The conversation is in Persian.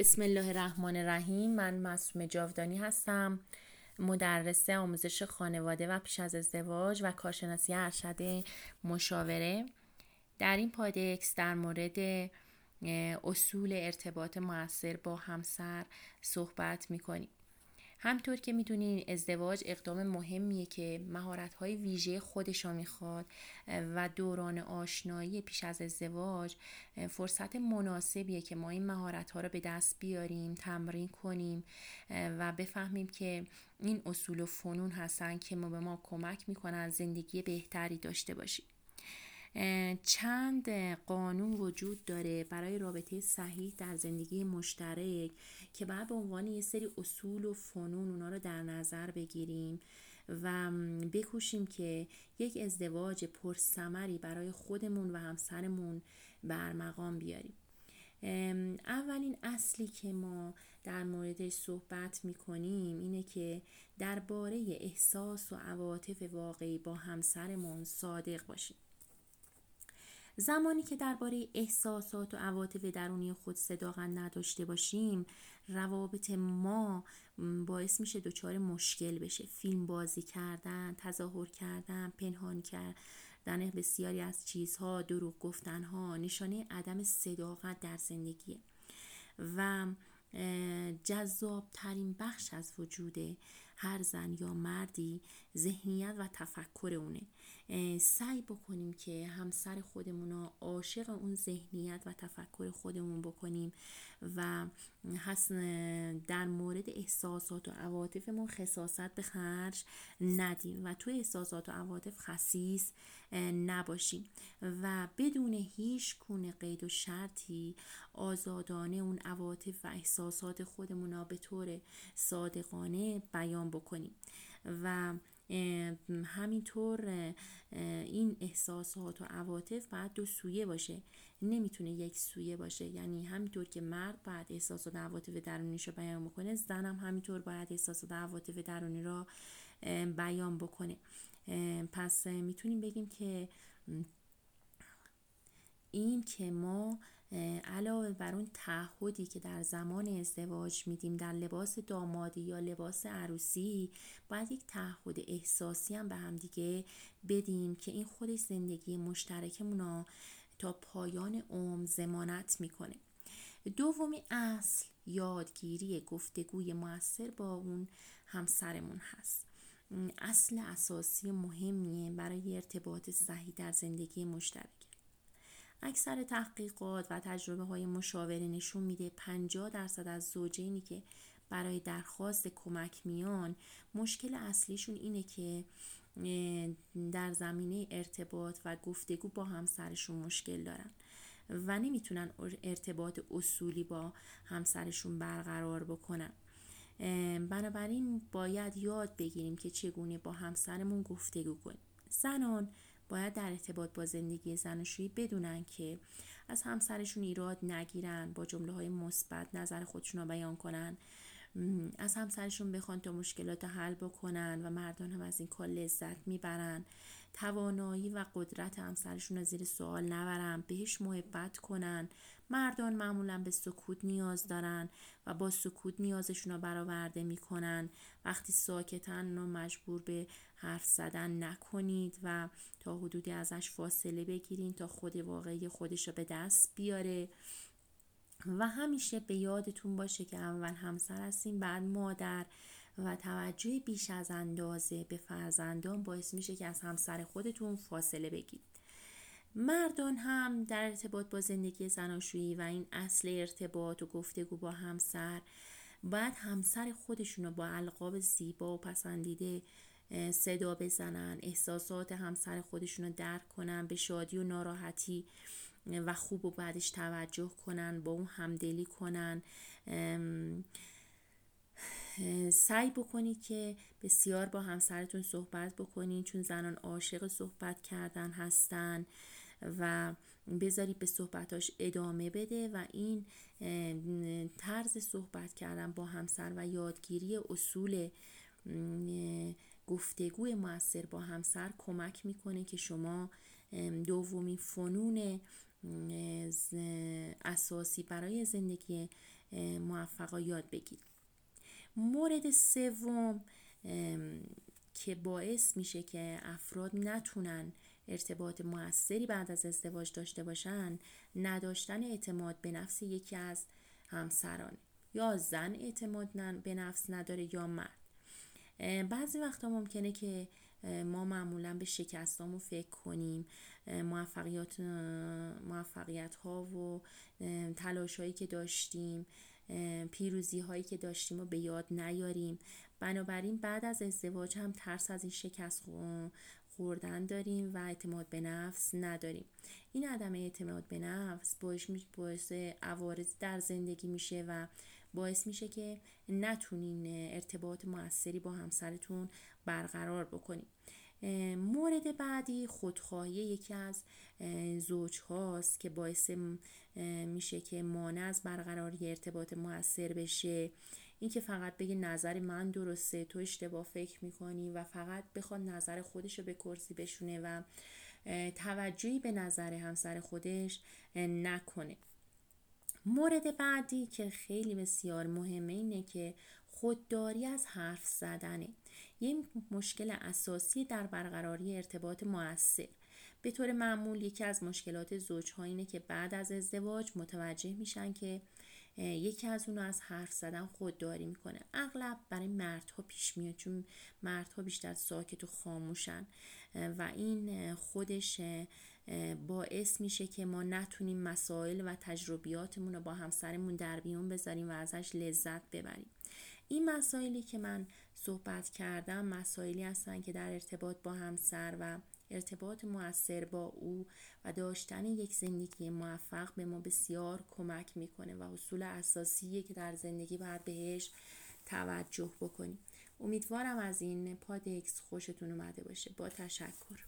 بسم الله الرحمن الرحیم. من مسوم جاودانی هستم مدرس آموزش خانواده و پیش از ازدواج و کارشناسی ارشد مشاوره. در این پادکس در مورد اصول ارتباط موثر با همسر صحبت می‌کنیم. همطور که می‌دونین ازدواج اقدام مهمیه که مهارت‌های ویژه خودش می‌خواد و دوران آشنایی پیش از ازدواج فرصت مناسبیه که ما این مهارت‌ها رو به دست بیاریم تمرین کنیم و بفهمیم که این اصول و فنون هستن که ما به ما کمک می‌کنن زندگی بهتری داشته باشیم. چند قانون وجود داره برای رابطه صحیح در زندگی مشترک که باید به عنوان یه سری اصول و فنون اونا رو در نظر بگیریم و بکوشیم که یک ازدواج پرثمری برای خودمون و همسرمون برمقام بیاریم. اولین اصلی که ما در موردش صحبت می‌کنیم اینه که درباره احساس و عواطف واقعی با همسرمون صادق باشیم. زمانی که درباره احساسات و عواطف درونی خود صداقت نداشته باشیم روابط ما باعث میشه دچار مشکل بشه. فیلم بازی کردن تظاهر کردن پنهان کردن بسیاری از چیزها دروغ گفتنها نشانه عدم صداقت در زندگیه و جذاب ترین بخش از وجود هر زن یا مردی ذهنیت و تفکر اونه. سعی بکنیم که همسر خودمون رو عاشق اون ذهنیت و تفکر خودمون بکنیم. و در مورد احساسات و عواطفمون خصاصت به خرج ندیم و تو احساسات و عواطف خصیص نباشیم. و بدون هیچ گونه قید و شرطی آزادانه اون عواطف و احساسات خودمون را به طور صادقانه بیان بکنیم. و همینطور این احساسات و عواطف باید دو سویه باشه. نمی‌تونه یک سویه باشه. یعنی همینطور که مرد باید احساسات و عواطف درونیش رو بیان بکنه زنم همینطور باید احساسات و عواطف درونی رو بیان بکنه. پس می‌تونیم بگیم که این که ما علاوه بر اون تعهدی که در زمان ازدواج میدیم در لباس دامادی یا لباس عروسی باید یک تعهد احساسی هم به هم دیگه بدیم که این خودش زندگی مشترکمون تا پایان عمر زمانت می‌کنه. دومی اصل یادگیری گفتگوی موثر با اون همسرمون هست. اصل اساسی مهمیه برای ارتباط صحیح در زندگی مشترک. اکثر تحقیقات و تجربه های مشاوره نشون میده 50 درصد از زوجینی که برای درخواست کمک میان مشکل اصلیشون اینه که در زمینه ارتباط و گفتگو با همسرشون مشکل دارن و نمی‌تونن ارتباط اصولی با همسرشون برقرار بکنن. بنابراین باید یاد بگیریم که چگونه با همسرمون گفتگو کنیم. زنان باید در ارتباط با زندگی زناشویی بدونن که از همسرشون ایراد نگیرن با جمله های مثبت نظر خودشون رو بیان کنن. از همسرشون بخوان تا مشکلات حل بکنن و مردان هم از این کار لذت می‌برن. توانایی و قدرت همسرشون رو زیر سوال نبرن بهش محبت کنن. مردان معمولا به سکوت نیاز دارن و با سکوت نیازشون رو برآورده می‌کنن. وقتی ساکتن رو مجبور به حرف زدن نکنید و تا حدودی ازش فاصله بگیرین تا خود واقعی خودش رو به دست بیاره. و همیشه به یادتون باشه که اول همسر هستیم بعد مادر و توجه بیش از اندازه به فرزندان باعث میشه که از همسر خودتون فاصله بگیرید. مردان هم در ارتباط با زندگی زناشویی و این اصل ارتباط و گفتگو با همسر باید همسر خودشون رو با القاب زیبا و پسندیده صدا بزنن احساسات همسر خودشون رو درک کنن به شادی و ناراحتی و خوب و بعدش توجه کنن با اون همدلی کنن. سعی بکنید که بسیار با همسرتون صحبت بکنید چون زنان عاشق صحبت کردن هستن. و بذارید به صحبتاش ادامه بده و این طرز صحبت کردن با همسر و یادگیری اصول گفتگوی موثر با همسر کمک می‌کنه که شما دومی فنون اساسی برای زندگی موفقا یاد بگیریم مورد سوم که باعث میشه که افراد نتونن ارتباط موثری بعد از ازدواج داشته باشن نداشتن اعتماد به نفس یکی از همسران. یا زن اعتماد به نفس نداره یا مرد. بعضی وقتا ممکنه که ما معمولا به شکستامو فکر کنیم. موفقیت موفقیت ها و تلاش هایی که داشتیم پیروزی هایی که داشتیم و به یاد نیاریم. بنابراین بعد از ازدواج هم ترس از این شکست خوردن داریم و اعتماد به نفس نداریم. این عدم اعتماد به نفس باعث عوارض در زندگی میشه و باعث میشه که نتونین ارتباط موثری با همسرتون برقرار بکنیم مورد بعدی خودخواهی یکی از زوج هاست که باعث میشه که مانع از برقراری ارتباط موثر بشه. اینکه فقط بگه نظر من درسته تو اشتباه فکر می‌کنی و فقط بخواد نظر خودش رو به کرسی بشونه و توجهی به نظر همسر خودش نکنه. مورد بعدی که خیلی بسیار مهمه اینه که خودداری از حرف زدنه. یه مشکل اساسی در برقراری ارتباط موثر. به طور معمول یکی از مشکلات زوجها اینه که بعد از ازدواج متوجه میشن که یکی از اونو از حرف زدن خودداری می‌کنه. اغلب برای مردها پیش میاد چون مردها بیشتر ساکت و خاموشن. و این خودش باعث میشه که ما نتونیم مسائل و تجربیاتمون رو با همسرمون در بیون بذاریم و ازش لذت ببریم. این مسائلی که من صحبت کردم مسائلی هستن که در ارتباط با همسر و ارتباط موثر با او و داشتن یک زندگی موفق به ما بسیار کمک می‌کنه و اصول اساسیه که در زندگی باید بهش توجه بکنیم. امیدوارم از این پادکس خوشتون اومده باشه. با تشکر.